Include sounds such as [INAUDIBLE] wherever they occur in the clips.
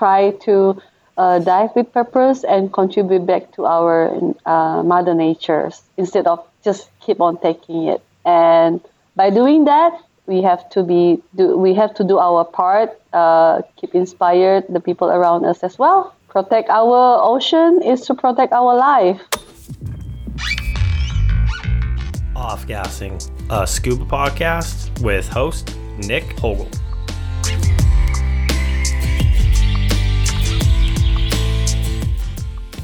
try to uh, dive with purpose and contribute back to our uh, mother nature instead of just keep on taking it. And by doing that, we have to be do, we have to do our part, uh, keep inspired the people around us as well. Protect our ocean is to protect our life. Off Gassing, a scuba podcast with host Nick Hogel.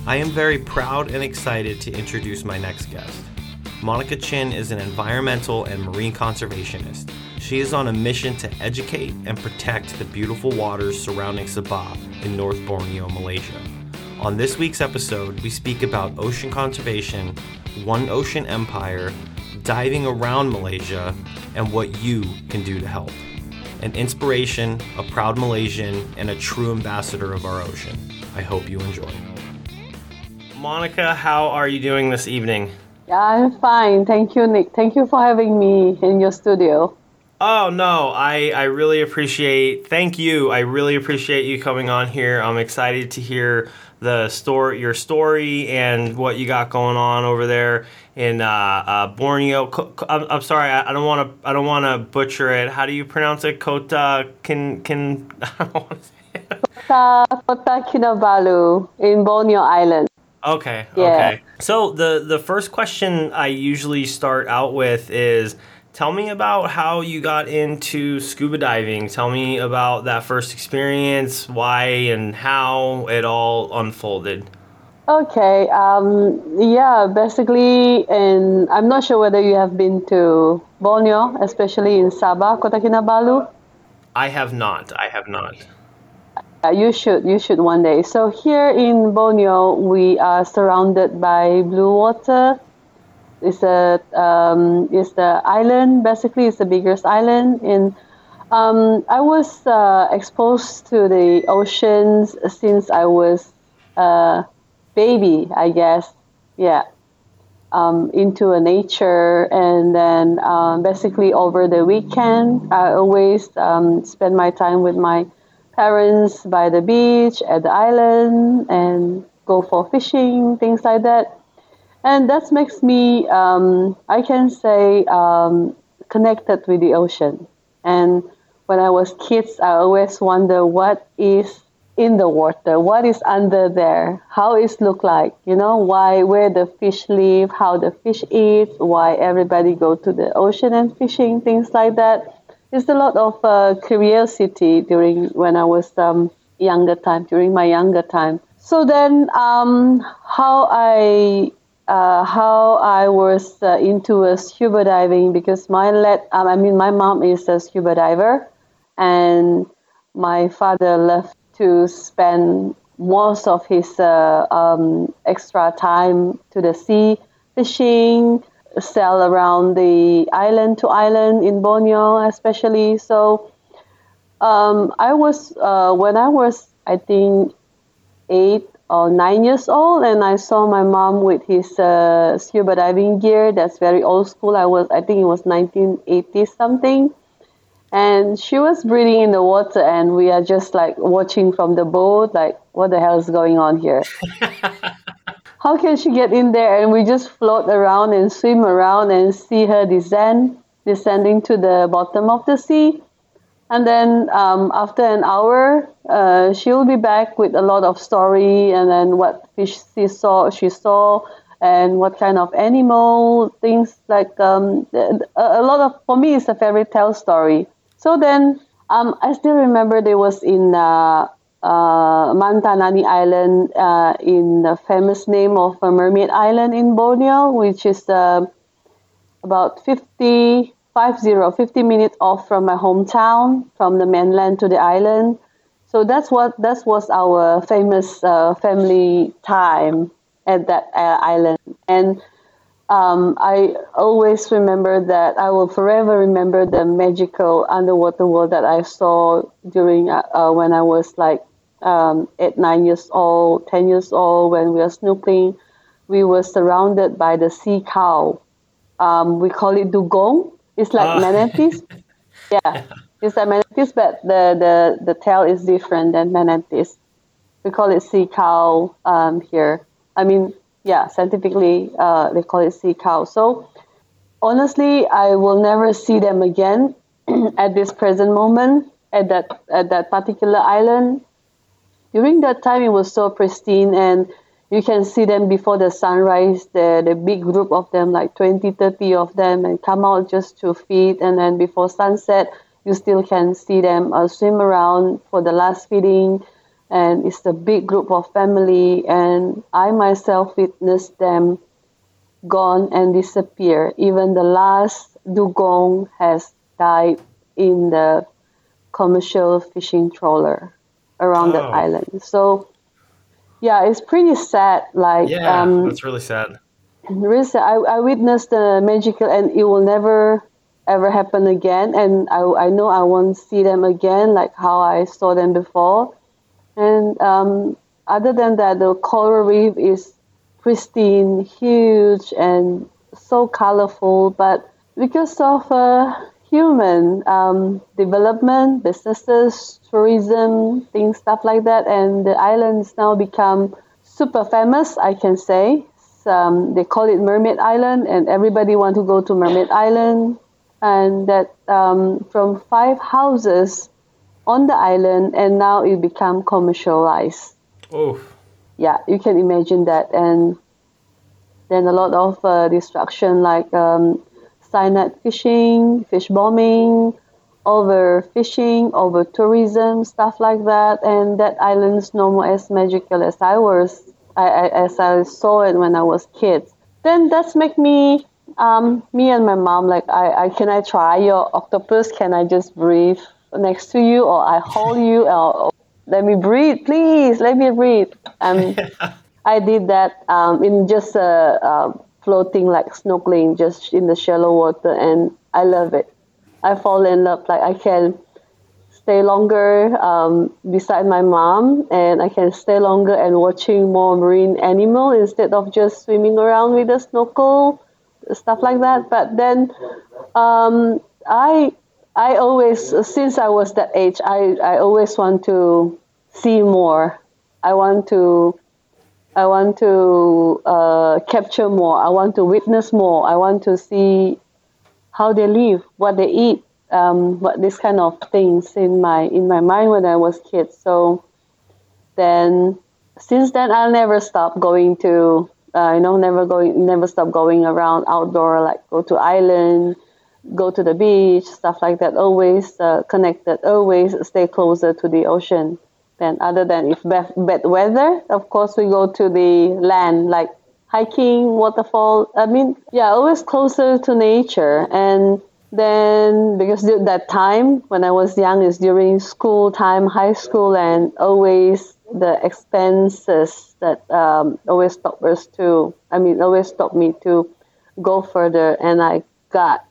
I am very proud and excited to introduce my next guest. Monica Chin is an environmental and marine conservationist. She is on a mission to educate and protect the beautiful waters surrounding Sabah in North Borneo, Malaysia. On this week's episode, we speak about ocean conservation, One Ocean Empire, diving around Malaysia, and what you can do to help. An inspiration, a proud Malaysian, and a true ambassador of our ocean. I hope you enjoy. Monica, how are you doing this evening? Yeah, I'm fine. Thank you, Nick. Thank you for having me in your studio. Oh no, I I really appreciate. Thank you. I really appreciate you coming on here. I'm excited to hear the story, your story, and what you got going on over there in uh, uh, Borneo. I'm, I'm sorry, I don't want to. I don't want to butcher it. How do you pronounce it? Kota Kin Kin. [LAUGHS] Kota Kota Kinabalu in Borneo Island. Okay. Yeah. Okay. So the the first question I usually start out with is tell me about how you got into scuba diving. Tell me about that first experience, why and how it all unfolded. Okay. Um, yeah. Basically, and I'm not sure whether you have been to Borneo, especially in Sabah, Kota Kinabalu. I have not. I have not. Uh, you should. You should one day. So here in Borneo, we are surrounded by blue water. It's a um, it's the island. Basically, it's the biggest island in. Um, I was uh, exposed to the oceans since I was a baby, I guess. Yeah. Um, into a nature, and then um, basically over the weekend, I always um, spend my time with my parents by the beach, at the island, and go for fishing, things like that. And that makes me, um, I can say, um, connected with the ocean. And when I was kids, I always wonder what is in the water, what is under there, how it look like, you know, why, where the fish live, how the fish eat, why everybody go to the ocean and fishing, things like that there's a lot of uh, curiosity during when I was um, younger time, during my younger time. So then, um, how I uh, how I was uh, into a scuba diving because my let um, I mean my mom is a scuba diver, and my father left to spend most of his uh, um, extra time to the sea fishing sail around the island to island in Borneo, especially. So um, I was uh, when I was I think eight or nine years old, and I saw my mom with his uh, scuba diving gear. That's very old school. I was I think it was 1980 something. And she was breathing in the water, and we are just like watching from the boat, like, what the hell is going on here? [LAUGHS] how can she get in there? And we just float around and swim around and see her descend, descending to the bottom of the sea. And then um, after an hour, uh, she'll be back with a lot of story and then what fish she saw, she saw, and what kind of animal, things like um, a, lot of, for me, it's a fairy tale story. So then um, I still remember there was in uh, uh, Mantanani Island uh, in the famous name of Mermaid Island in Borneo, which is uh, about 50, 50, 50 minutes off from my hometown, from the mainland to the island. So that's what that was our famous uh, family time at that uh, island, and um, I always remember that I will forever remember the magical underwater world that I saw during uh, uh, when I was like um, eight, nine years old, ten years old. When we were snorkeling, we were surrounded by the sea cow. Um, we call it dugong. It's like uh. manatees. [LAUGHS] yeah, it's like manatees, but the, the, the tail is different than manatees. We call it sea cow um, here. I mean, yeah, scientifically uh, they call it sea cow. So honestly, I will never see them again [CLEARS THROAT] at this present moment at that at that particular island. During that time, it was so pristine and you can see them before the sunrise the, the big group of them like 20 30 of them and come out just to feed and then before sunset you still can see them uh, swim around for the last feeding and it's a big group of family and i myself witnessed them gone and disappear. Even the last dugong has died in the commercial fishing trawler around oh. that island so yeah, it's pretty sad. Like yeah, um, that's really sad. Really sad. I, I witnessed the magical, and it will never ever happen again. And I, I know I won't see them again, like how I saw them before. And um, other than that, the coral reef is pristine, huge, and so colorful. But because of uh, human um, development, businesses, tourism, things, stuff like that. And the islands now become super famous, I can say. Um, they call it Mermaid Island, and everybody want to go to Mermaid Island. And that um, from five houses on the island, and now it become commercialized. Oh. Yeah, you can imagine that, and then a lot of uh, destruction, like um, cyanide fishing, fish bombing, overfishing, over tourism, stuff like that. And that island's no more as magical as I was, I, I, as I saw it when I was kid. Then that's make me, um, me and my mom, like, I, I can I try your octopus? Can I just breathe next to you, or I hold you, [LAUGHS] or, or let me breathe, please, let me breathe. Um, [LAUGHS] I did that um, in just a, a floating like snorkeling just in the shallow water and I love it. I fall in love like I can stay longer um, beside my mom and I can stay longer and watching more marine animal instead of just swimming around with a snorkel stuff like that but then um, I I always since I was that age I, I always want to see more I want to I want to uh, capture more. I want to witness more. I want to see how they live, what they eat, um, what this kind of things in my in my mind when I was kid. So then, since then, I'll never stop going to uh, you know never going never stop going around outdoor like go to island, go to the beach, stuff like that. Always uh, connected. Always stay closer to the ocean. Then, other than if bad, bad weather, of course, we go to the land like hiking, waterfall. I mean, yeah, always closer to nature. And then, because that time when I was young is during school time, high school, and always the expenses that um, always stop us to, I mean, always stop me to go further. And I got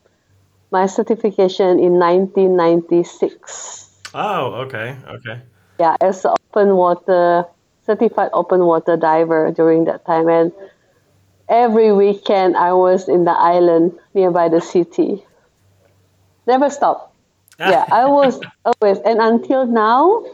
my certification in 1996. Oh, okay, okay yeah, as an open water certified open water diver during that time, and every weekend I was in the island nearby the city. Never stop. yeah, I was [LAUGHS] always, and until now,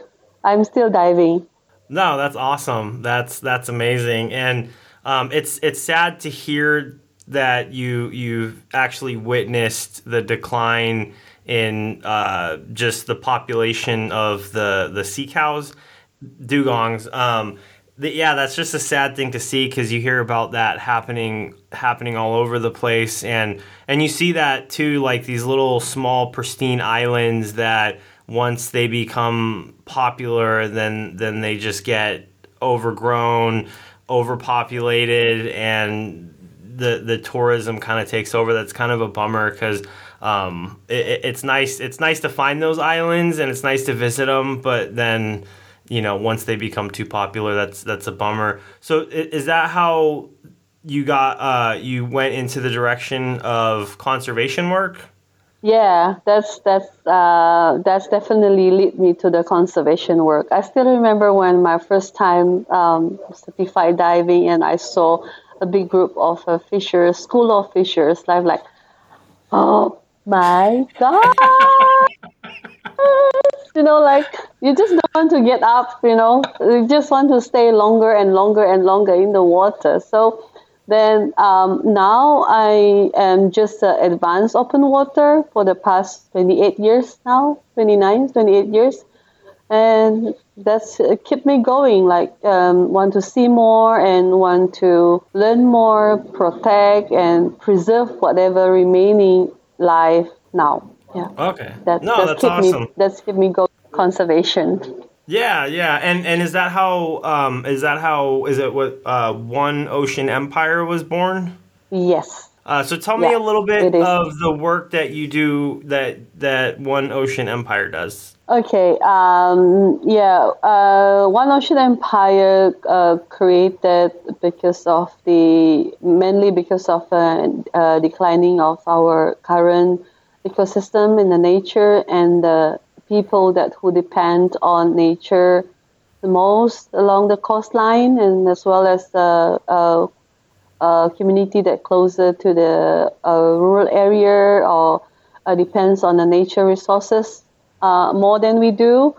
I'm still diving. No, that's awesome. That's that's amazing, and um, it's it's sad to hear that you you've actually witnessed the decline in uh, just the population of the the sea cows, dugongs. Um, the, yeah, that's just a sad thing to see because you hear about that happening happening all over the place, and and you see that too, like these little small pristine islands that once they become popular, then then they just get overgrown, overpopulated, and the the tourism kind of takes over. That's kind of a bummer because um, it, it's nice. It's nice to find those islands and it's nice to visit them, but then you know once they become too popular, that's that's a bummer. So is that how you got uh, you went into the direction of conservation work? Yeah, that's that's uh, that's definitely lead me to the conservation work. I still remember when my first time um, certified diving, and I saw a big group of uh, fishers, school of fishers, like like, oh my God. you know, like you just don't want to get up, you know, you just want to stay longer and longer and longer in the water. So then um, now I am just uh, advanced open water for the past 28 years now, 29, 28 years. And that's uh, keep me going, like um, want to see more and want to learn more, protect and preserve whatever remaining life now. Yeah. Okay. That, no, that's that's keep awesome. Me, that's keep me going. Conservation. Yeah, yeah, and and is that how um is that how is it what uh One Ocean Empire was born? Yes. Uh, so tell me Yeah, a little bit of the work that you do that that One Ocean Empire does. Okay. Um, yeah. Uh, One Ocean Empire uh, created because of the mainly because of uh, uh, declining of our current ecosystem in the nature and the people that who depend on nature the most along the coastline and as well as the uh, uh, community that closer to the rural area or depends on the nature resources uh, more than we do.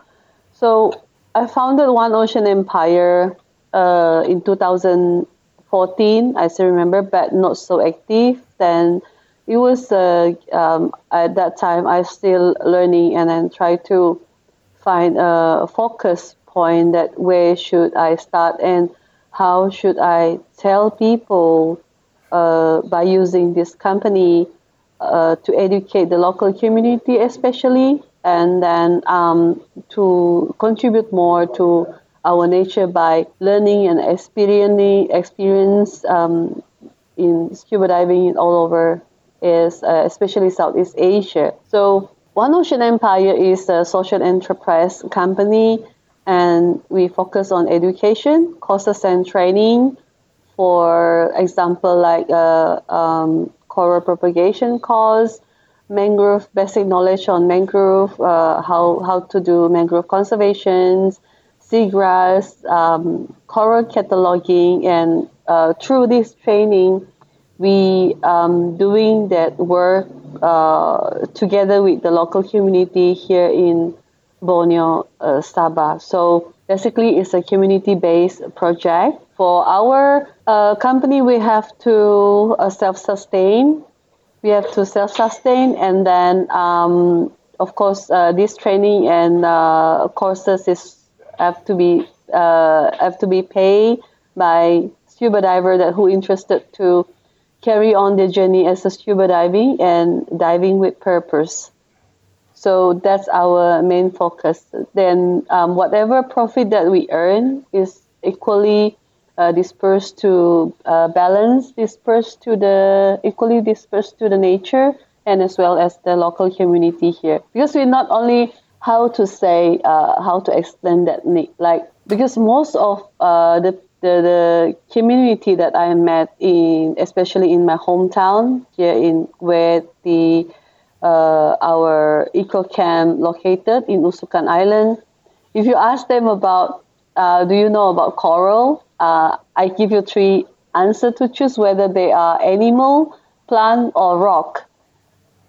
So I founded One Ocean Empire uh, in 2014. I still remember, but not so active. Then it was uh, um, at that time I still learning and then try to find a focus point that where should I start and how should I tell people uh, by using this company uh, to educate the local community especially and then um, to contribute more to our nature by learning and experiencing experience um, in scuba diving all over is uh, especially Southeast Asia. So One Ocean Empire is a social enterprise company and we focus on education, courses and training. For example, like uh, um, coral propagation course, mangrove basic knowledge on mangrove, uh, how how to do mangrove conservations, seagrass, um, coral cataloging, and uh, through this training, we um, doing that work uh, together with the local community here in Borneo, uh, Sabah. So basically, it's a community-based project. For our uh, company, we have to uh, self-sustain. We have to self-sustain, and then, um, of course, uh, this training and uh, courses is have to be uh, have to be paid by scuba diver that who interested to carry on their journey as a scuba diving and diving with purpose. So that's our main focus. Then um, whatever profit that we earn is equally uh, dispersed to uh, balance, dispersed to the equally dispersed to the nature and as well as the local community here. Because we not only how to say uh, how to explain that need like because most of uh, the the, the community that I met in, especially in my hometown here in where the uh, our eco camp located in Usukan Island. If you ask them about, uh, do you know about coral? Uh, I give you three answers to choose whether they are animal, plant, or rock.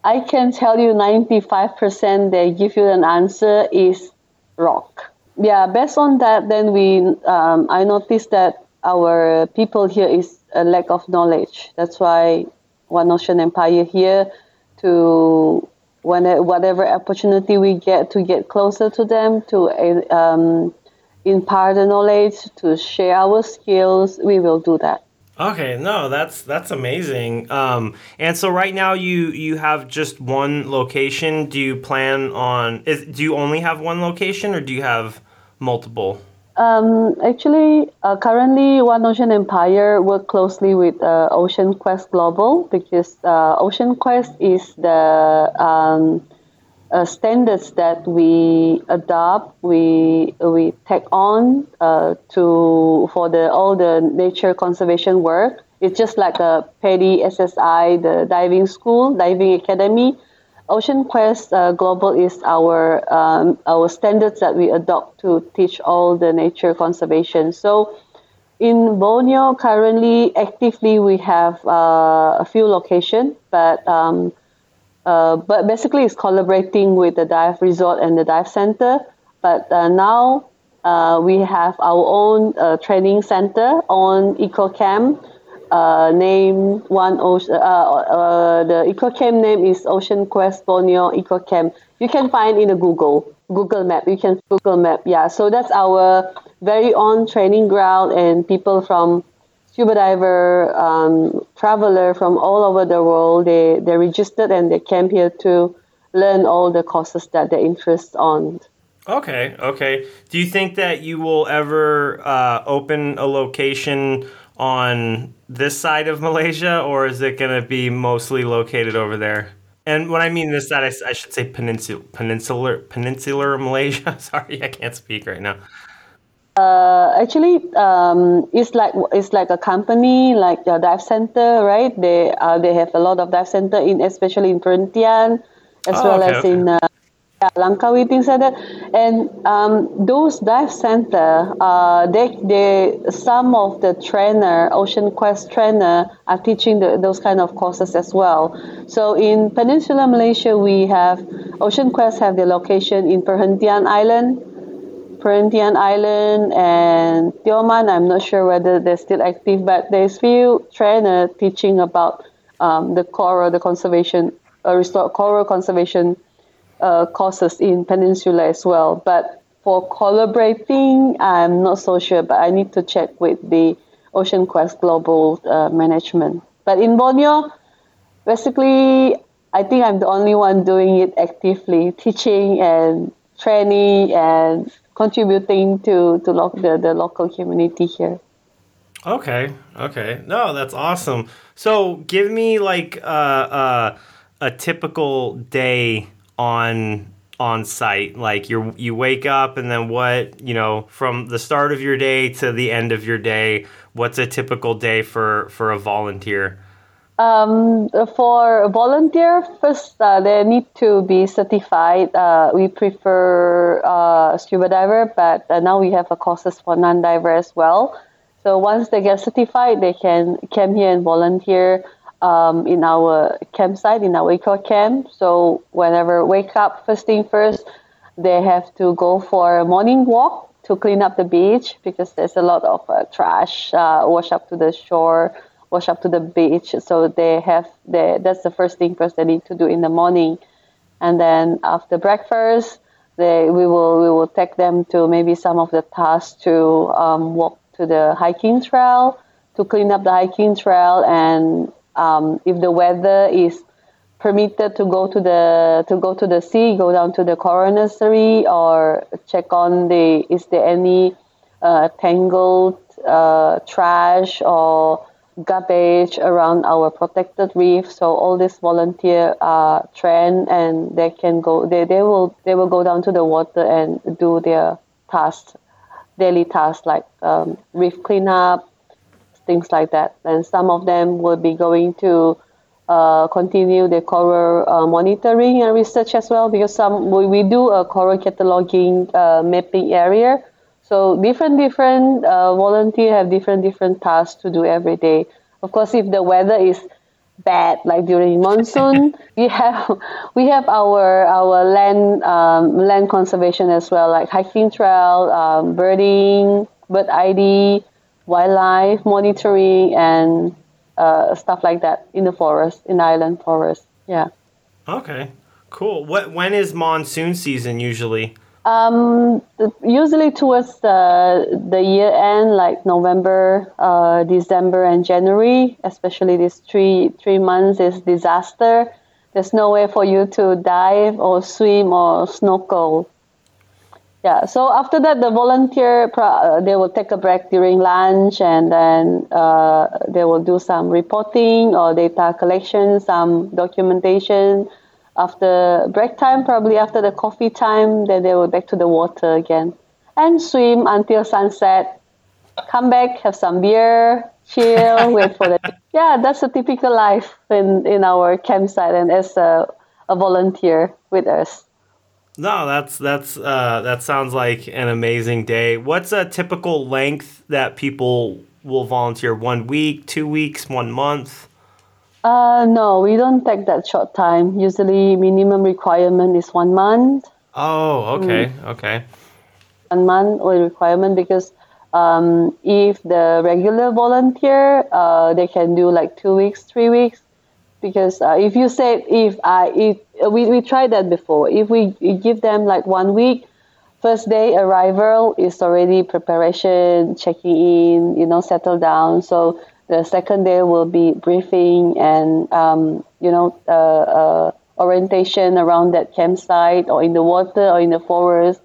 I can tell you 95% they give you an answer is rock yeah, based on that, then we um, I noticed that our people here is a lack of knowledge. That's why One Ocean Empire here to when whatever opportunity we get to get closer to them to um, impart the knowledge to share our skills, we will do that. Okay, no, that's that's amazing. Um, and so right now you you have just one location. Do you plan on? Is, do you only have one location, or do you have multiple? Um, actually, uh, currently, One Ocean Empire work closely with uh, Ocean Quest Global because uh, Ocean Quest is the um, uh, standards that we adopt, we we take on uh, to for the all the nature conservation work. It's just like a PADI SSI, the diving school, diving academy. Ocean Quest uh, Global is our um, our standards that we adopt to teach all the nature conservation. So, in Borneo, currently actively we have uh, a few locations, but um, uh, but basically it's collaborating with the dive resort and the dive center. But uh, now uh, we have our own uh, training center on EcoCamp. Uh, name one ocean. the EcoCamp name is Ocean Quest Borneo EcoCamp. You can find in the Google Google Map. You can Google Map. Yeah. So that's our very own training ground, and people from scuba diver, um, traveler from all over the world. They they registered and they came here to learn all the courses that they're interested on. Okay, okay. Do you think that you will ever uh, open a location on this side of Malaysia, or is it going to be mostly located over there? And when I mean this side, I, I should say peninsular, peninsular, peninsular Malaysia. [LAUGHS] Sorry, I can't speak right now. Uh, actually, um, it's like it's like a company, like a dive center, right? They uh, they have a lot of dive center in, especially in Perhentian, as oh, well okay, as okay. in uh, yeah, Langkawi, things like that. And um, those dive center, uh, they they some of the trainer, Ocean Quest trainer, are teaching the, those kind of courses as well. So in Peninsular Malaysia, we have Ocean Quest have the location in Perhentian Island Perhentian Island and Tioman. I'm not sure whether they're still active, but there's few trainer teaching about um, the coral, the conservation, uh, restore coral conservation uh, courses in Peninsula as well. But for collaborating, I'm not so sure, but I need to check with the Ocean Quest Global uh, Management. But in Borneo, basically, I think I'm the only one doing it actively, teaching and training and contributing to to lo- the, the local community here. Okay, okay, no, that's awesome. So, give me like uh, uh, a typical day on on site. Like you you wake up and then what you know from the start of your day to the end of your day. What's a typical day for for a volunteer? Um, for volunteer, first uh, they need to be certified. Uh, we prefer uh, scuba diver, but uh, now we have a courses for non-diver as well. So once they get certified, they can come here and volunteer um, in our campsite, in our eco camp. So whenever wake up, first thing first, they have to go for a morning walk to clean up the beach because there's a lot of uh, trash uh, wash up to the shore wash up to the beach. So they have they, that's the first thing first they need to do in the morning, and then after breakfast, they we will we will take them to maybe some of the tasks to um, walk to the hiking trail to clean up the hiking trail, and um, if the weather is permitted to go to the to go to the sea, go down to the coral nursery or check on the is there any uh, tangled uh, trash or garbage around our protected reef. So all these volunteer are uh, trained and they can go. They, they will they will go down to the water and do their tasks, daily tasks like um, reef cleanup, things like that. And some of them will be going to uh, continue the coral uh, monitoring and research as well because some we, we do a coral cataloging uh, mapping area so different different uh, volunteer have different different tasks to do every day. Of course, if the weather is bad, like during monsoon, [LAUGHS] we have we have our our land um, land conservation as well, like hiking trail, um, birding, bird ID, wildlife monitoring, and uh, stuff like that in the forest, in the island forest. Yeah. Okay. Cool. What when is monsoon season usually? Um, usually towards the the year end, like November, uh, December, and January, especially these three three months is disaster. There's no way for you to dive or swim or snorkel. Yeah. So after that, the volunteer uh, they will take a break during lunch, and then uh, they will do some reporting or data collection, some documentation after break time, probably after the coffee time, then they will back to the water again and swim until sunset. Come back, have some beer, chill, [LAUGHS] wait for the. Yeah, that's a typical life in, in our campsite and as a, a volunteer with us. No, that's that's uh, that sounds like an amazing day. What's a typical length that people will volunteer? One week, two weeks, one month? Uh, no, we don't take that short time. Usually, minimum requirement is one month. Oh, okay, okay. One month or requirement because um, if the regular volunteer, uh, they can do like two weeks, three weeks. Because uh, if you say if I if we, we tried that before, if we give them like one week, first day arrival is already preparation, checking in, you know, settle down. So the second day will be briefing and um, you know uh, uh, orientation around that campsite or in the water or in the forest.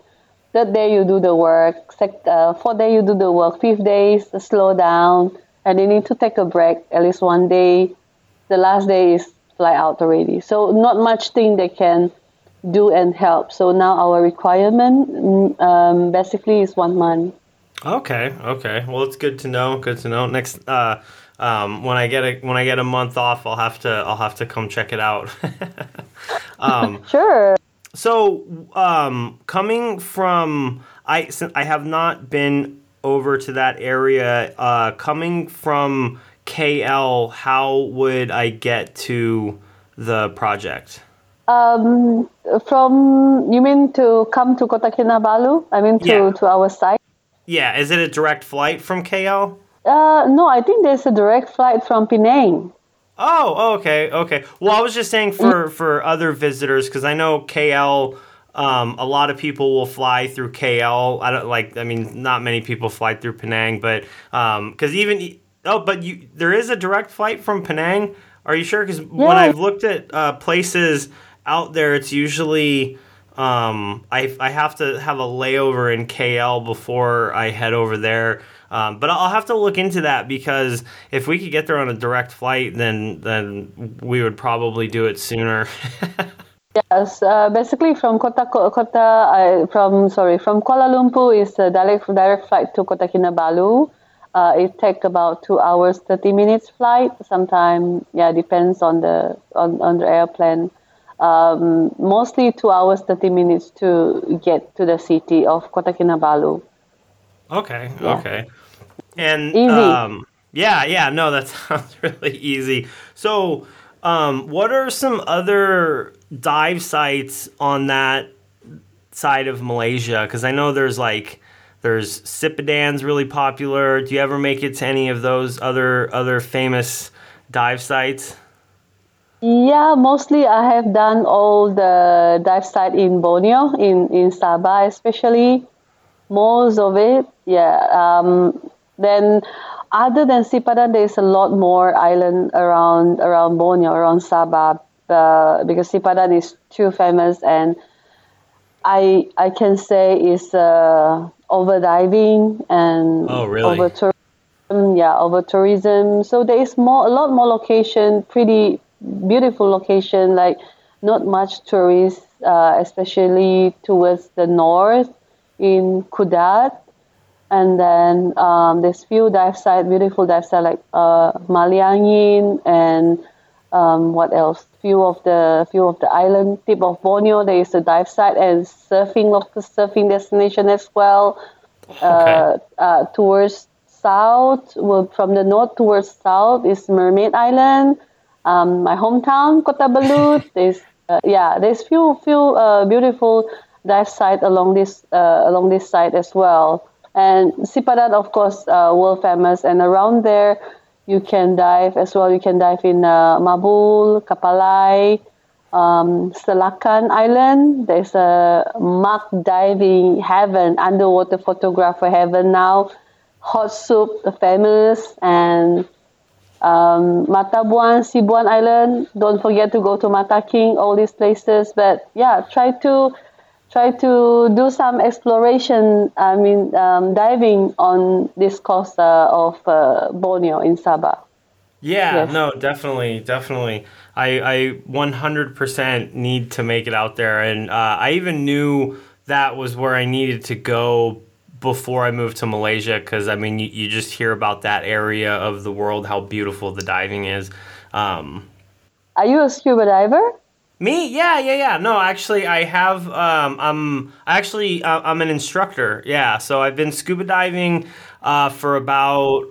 Third day you do the work. Uh, fourth day you do the work. Fifth day is slow down and they need to take a break at least one day. The last day is fly out already. So not much thing they can do and help. So now our requirement mm, um, basically is one month. Okay, okay. Well, it's good to know. Good to know. Next, uh, um, when I get a when I get a month off, I'll have to I'll have to come check it out. [LAUGHS] um, Sure. so, um, coming from I I have not been over to that area. Uh, coming from KL, how would I get to the project? Um, from you mean to come to Kota Kinabalu? I mean to, Yeah. to our site? Yeah, is it a direct flight from KL? Uh, no, I think there's a direct flight from Penang. Oh, okay, okay. Well, I was just saying for for other visitors because I know KL. Um, a lot of people will fly through KL. I don't like. I mean, not many people fly through Penang, but because even oh, but you there is a direct flight from Penang. Are you sure? Because when I've looked at uh, places out there, it's usually um, I I have to have a layover in KL before I head over there. Um, but I'll have to look into that because if we could get there on a direct flight, then then we would probably do it sooner. [LAUGHS] Yes, uh, basically from Kota Kota uh, from sorry from Kuala Lumpur is a direct direct flight to Kota Kinabalu. Uh, it takes about two hours thirty minutes flight. Sometime yeah depends on the on, on the airplane. Um, mostly two hours thirty minutes to get to the city of Kota Kinabalu. okay, Yeah. okay, and Easy. um, yeah, yeah, no, that [LAUGHS] sounds really easy. So, um, what are some other dive sites on that side of Malaysia? Because I know there's like there's Sipadan's really popular. Do you ever make it to any of those other other famous dive sites? Yeah, mostly I have done all the dive site in Borneo, in, in Sabah especially. Most of it, yeah. Um, then, other than Sipadan, there's a lot more island around around Borneo, around Sabah, uh, because Sipadan is too famous, and I I can say is uh, over diving and Oh, really? over tourism. Yeah, over tourism. So there is more, a lot more location, pretty beautiful location. Like not much tourists, uh, especially towards the north in Kudat. And then um, there's few dive site, beautiful dive site like uh, Maliangin and um, what else? Few of the few of the island tip of Borneo. There is a dive site and surfing local surfing destination as well. Uh, uh, towards south, well, from the north towards south is Mermaid Island. Um, my hometown, Kota Belud. [LAUGHS] there's uh, yeah, there's few few uh, beautiful dive site along this uh, along this side as well. And Sipadan, of course, uh, world famous, and around there you can dive as well. You can dive in uh, Mabul, Kapalai, um, Selakan Island. There's a muck diving heaven, underwater photographer heaven now. Hot soup, the famous, and um, Matabuan, Sibuan Island. Don't forget to go to Mataking, all these places. But yeah, try to try to do some exploration. I mean, um, diving on this coast uh, of uh, Borneo in Sabah. Yeah, Yes. no, definitely, definitely. I, I 100% need to make it out there. And uh, I even knew that was where I needed to go before I moved to Malaysia because, I mean, you, you just hear about that area of the world, how beautiful the diving is. Um, Are you a scuba diver? me? Yeah, yeah, yeah. No, actually, I have. Um, I'm actually uh, I'm an instructor. Yeah, so I've been scuba diving uh, for about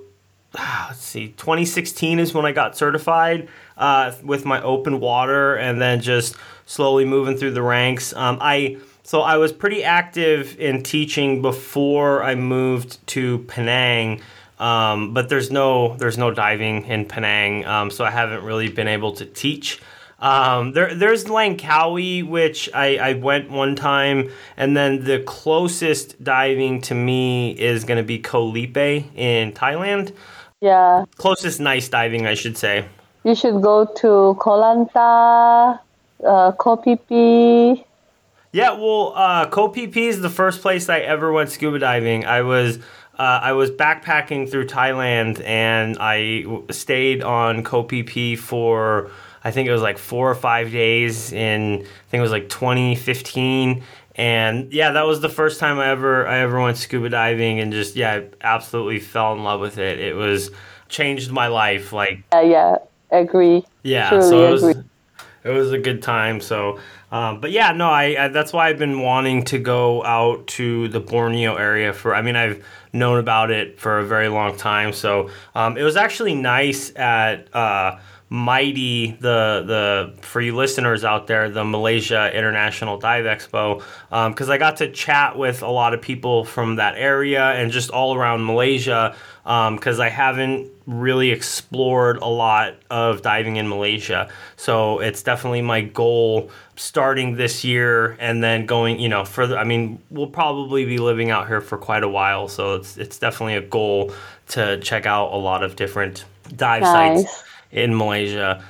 let's see 2016 is when i got certified uh, with my open water and then just slowly moving through the ranks. Um, I so I was pretty active in teaching before I moved to Penang. Um, but there's no there's no diving in Penang, um, so I haven't really been able to teach. Um, there, there's Langkawi, which I, I went one time, and then the closest diving to me is going to be Koh Lipe in Thailand. Yeah. Closest nice diving, I should say. You should go to Koh Lanta, uh, Koh Phi Phi. Yeah, well, uh, Koh Phi Phi is the first place I ever went scuba diving. I was uh, I was backpacking through Thailand and I stayed on Koh Phi for I think it was like four or five days in I think it was like 2015 and yeah that was the first time I ever I ever went scuba diving and just yeah I absolutely fell in love with it it was changed my life like yeah yeah agree yeah Truly so it was agree. it was a good time so um, but yeah no I, I that's why I've been wanting to go out to the Borneo area for I mean I've known about it for a very long time. So um, it was actually nice at uh, mighty the the for you listeners out there the Malaysia International Dive Expo. Because um, I got to chat with a lot of people from that area and just all around Malaysia because um, I haven't really explored a lot of diving in Malaysia. So it's definitely my goal starting this year and then going you know further I mean we'll probably be living out here for quite a while. So it's it's definitely a goal to check out a lot of different dive nice. sites in Malaysia.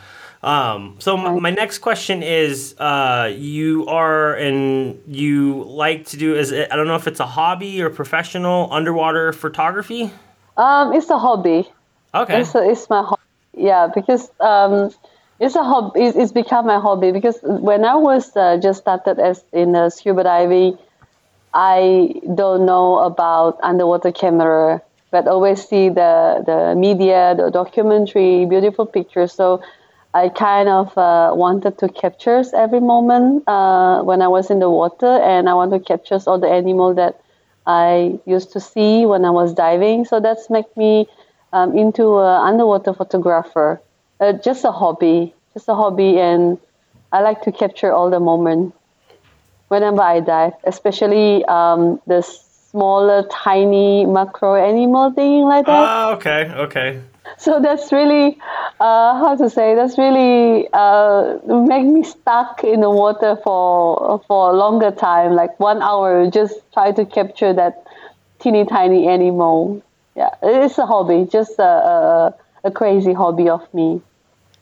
Um, so my, my, next question is, uh, you are and you like to do is it, I don't know if it's a hobby or professional underwater photography. Um, it's a hobby. Okay. It's, a, it's my hobby. Yeah, because um, it's a hobby. It's, it's become my hobby because when I was uh, just started as in uh, scuba diving, I don't know about underwater camera but always see the, the media, the documentary, beautiful pictures. So I kind of uh, wanted to capture every moment uh, when I was in the water, and I want to capture all the animal that I used to see when I was diving. So that's made me um, into an underwater photographer. Uh, just a hobby, just a hobby, and I like to capture all the moment whenever I dive, especially um, this smaller, tiny macro animal thing like that. Ah, okay, okay. So that's really, uh, how to say, that's really uh, make me stuck in the water for for a longer time, like one hour, just try to capture that teeny tiny animal. Yeah, it's a hobby, just a, a, a crazy hobby of me.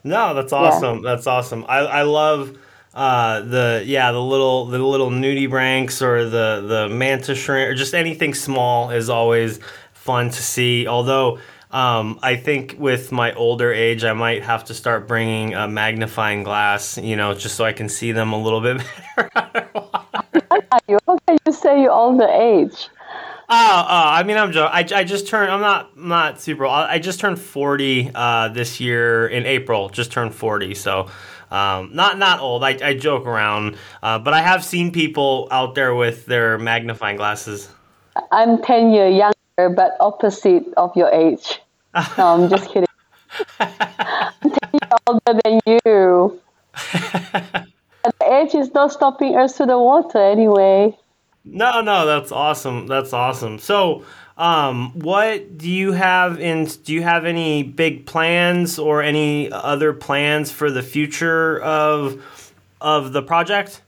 No, that's awesome. Yeah. That's awesome. I, I love uh, the yeah the little the little nudibranchs or the the mantis shrimp or just anything small is always fun to see. Although um, I think with my older age, I might have to start bringing a magnifying glass, you know, just so I can see them a little bit [LAUGHS] better. [LAUGHS] How can you say you're older age? Oh, oh, I mean, I'm joking. I, I just turned. I'm not not super. I just turned 40 uh, this year in April. Just turned 40, so um, not not old. I, I joke around, uh, but I have seen people out there with their magnifying glasses. I'm ten years younger, but opposite of your age. No, I'm just [LAUGHS] kidding. I'm ten years older than you. [LAUGHS] the age is not stopping us to the water anyway. No, no, that's awesome. That's awesome. So, um, what do you have in? Do you have any big plans or any other plans for the future of of the project?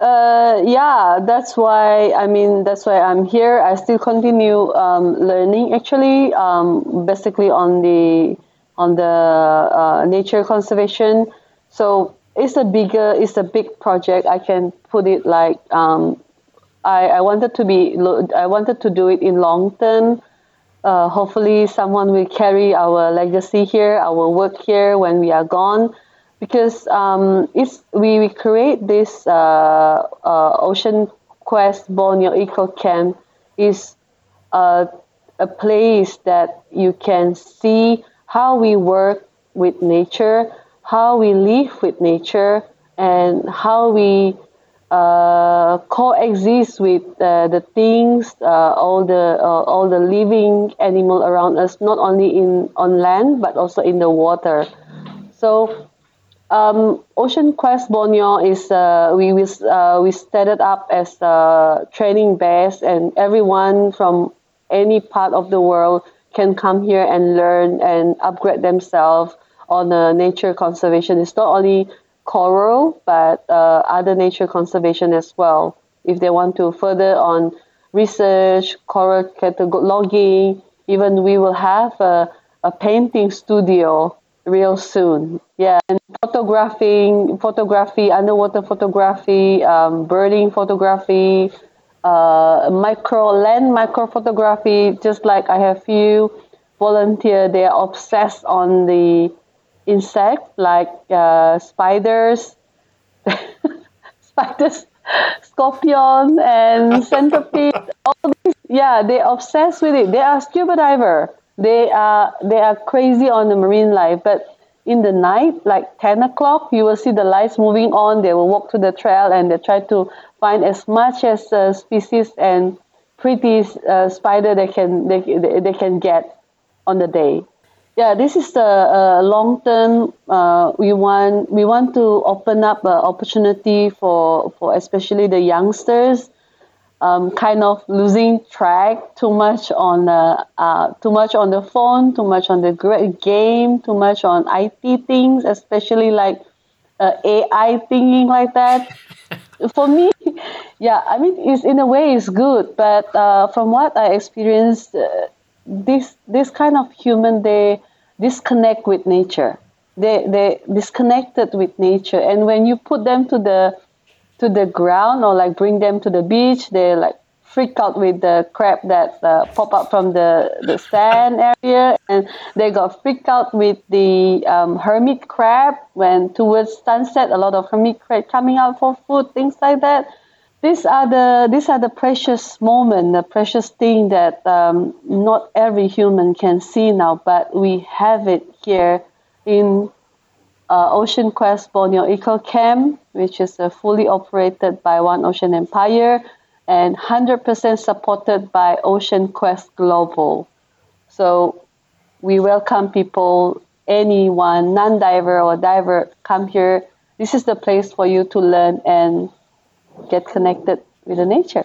Uh, yeah, that's why. I mean, that's why I'm here. I still continue um, learning. Actually, um, basically on the on the uh, nature conservation. So it's a bigger, it's a big project. I can put it like um, I, I wanted to be I wanted to do it in long term. Uh, hopefully, someone will carry our legacy here, our work here when we are gone, because um, it's we, we create this uh, uh, Ocean Quest Borneo Eco Camp is a, a place that you can see how we work with nature, how we live with nature, and how we uh, coexist with uh, the things, uh, all the uh, all the living animal around us, not only in on land but also in the water. So um, Ocean Quest Borneo is uh, we we, uh, we set it up as a training base, and everyone from any part of the world can come here and learn and upgrade themselves on uh, nature conservation. It's not only coral, but uh, other nature conservation as well. If they want to further on research, coral cataloging, even we will have a, a painting studio real soon. Yeah, and photographing, photography, underwater photography, um, birding photography, uh, micro land micro photography. Just like I have few volunteer, they are obsessed on the insect like uh, spiders, [LAUGHS] spiders, scorpion, and [LAUGHS] centipede. All these, yeah, they obsessed with it. They are scuba diver. They are they are crazy on the marine life, but in the night, like 10 o'clock, you will see the lights moving on. They will walk to the trail and they try to find as much as uh, species and pretty uh, spider they can they, they can get on the day. Yeah, this is the uh, long term. Uh, we want we want to open up an opportunity for for especially the youngsters. Um, kind of losing track too much on the uh, too much on the phone, too much on the game, too much on IT things, especially like uh, AI thinking like that. [LAUGHS] For me, yeah, I mean, it's in a way it's good, but uh, from what I experienced, uh, this this kind of human they disconnect with nature. They they disconnected with nature, and when you put them to the to the ground or like bring them to the beach, they like freak out with the crab that uh, pop up from the, the sand area. And they got freaked out with the um, hermit crab when towards sunset a lot of hermit crab coming out for food things like that these are the these are the precious moment, the precious thing that um, not every human can see now, but we have it here in uh, Ocean Quest Borneo Eco Camp, which is uh, fully operated by One Ocean Empire and 100% supported by Ocean Quest Global. So we welcome people, anyone, non-diver or diver, come here. This is the place for you to learn and get connected with the nature.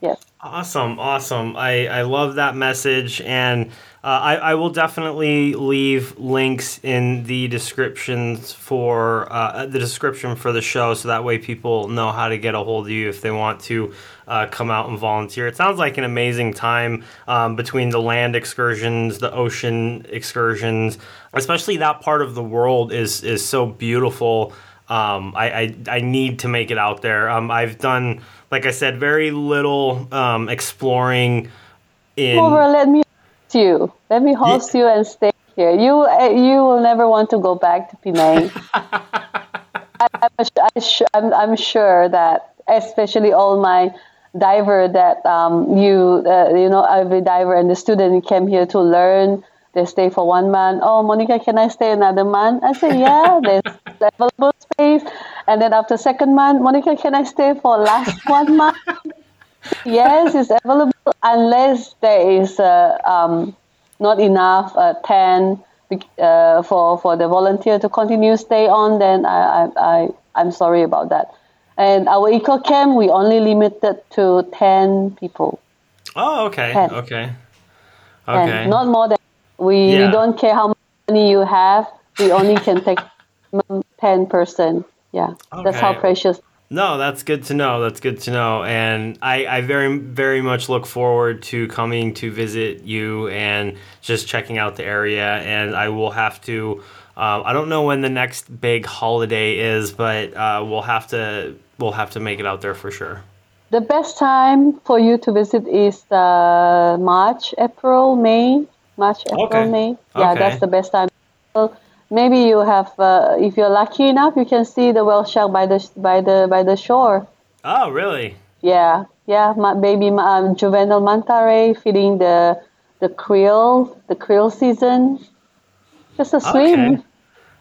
Yes. Awesome, awesome. I, I love that message, and uh, I, I will definitely leave links in the descriptions for uh, the description for the show, so that way people know how to get a hold of you if they want to uh, come out and volunteer. It sounds like an amazing time um, between the land excursions, the ocean excursions, especially that part of the world is is so beautiful. Um, I, I, I need to make it out there. Um, I've done, like I said, very little um, exploring. In over, let me host you. Let me host yeah. you and stay here. You uh, you will never want to go back to Penang. [LAUGHS] I, am I'm, sure that, especially all my diver that um, you uh, you know every diver and the student came here to learn they stay for one month. Oh, Monica, can I stay another month? I say, yeah, there's [LAUGHS] available space. And then after second month, Monica, can I stay for last [LAUGHS] one month? yes, it's available unless there is uh, um, not enough uh, 10 uh, for, for the volunteer to continue stay on, then I, I, I, I'm sorry about that. And our eco camp, we only limited to 10 people. Oh, okay. 10. Okay. Okay. And not more than we, yeah. we don't care how many you have. We only can take [LAUGHS] ten person. Yeah, okay. that's how precious. No, that's good to know. That's good to know, and I, I very very much look forward to coming to visit you and just checking out the area. And I will have to. Uh, I don't know when the next big holiday is, but uh, we'll have to we'll have to make it out there for sure. The best time for you to visit is uh, March, April, May. March, April, okay. May. Yeah, okay. that's the best time. Maybe you have, uh, if you're lucky enough, you can see the whale shark by the by the by the shore. Oh, really? Yeah, yeah. My baby um, juvenile manta ray feeding the the krill, the krill season. Just a swim. Okay.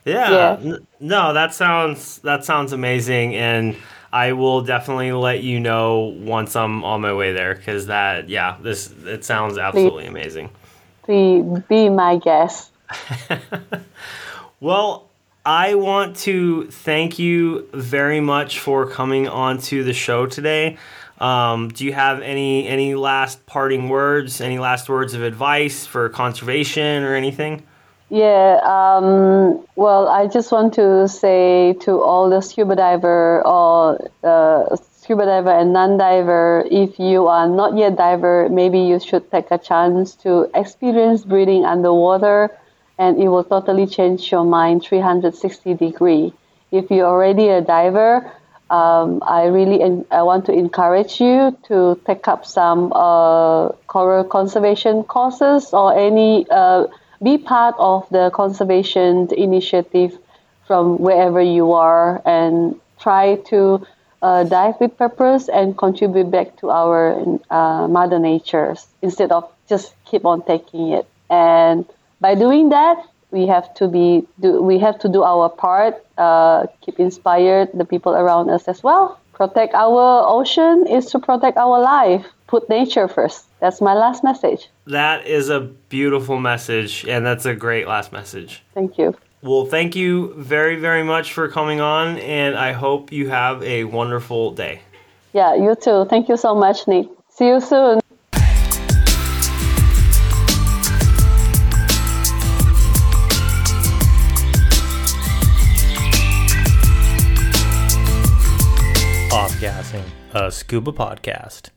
Yeah. yeah. No, that sounds that sounds amazing, and I will definitely let you know once I'm on my way there because that yeah, this it sounds absolutely Please. amazing be be my guest. [LAUGHS] Well, I want to thank you very much for coming on to the show today. Um, do you have any any last parting words, any last words of advice for conservation or anything? Yeah, um, well, I just want to say to all the scuba diver or uh, scuba diver and non-diver, if you are not yet diver, maybe you should take a chance to experience breathing underwater, and it will totally change your mind 360 degree. If you're already a diver, um, I really en- I want to encourage you to take up some uh, coral conservation courses or any. Uh, be part of the conservation initiative from wherever you are and try to uh, dive with purpose and contribute back to our uh, mother nature instead of just keep on taking it and by doing that we have to be do, we have to do our part uh, keep inspired the people around us as well protect our ocean is to protect our life put nature first that's my last message. That is a beautiful message, and that's a great last message. Thank you. Well, thank you very, very much for coming on, and I hope you have a wonderful day. Yeah, you too. Thank you so much, Nick. See you soon. A scuba podcast.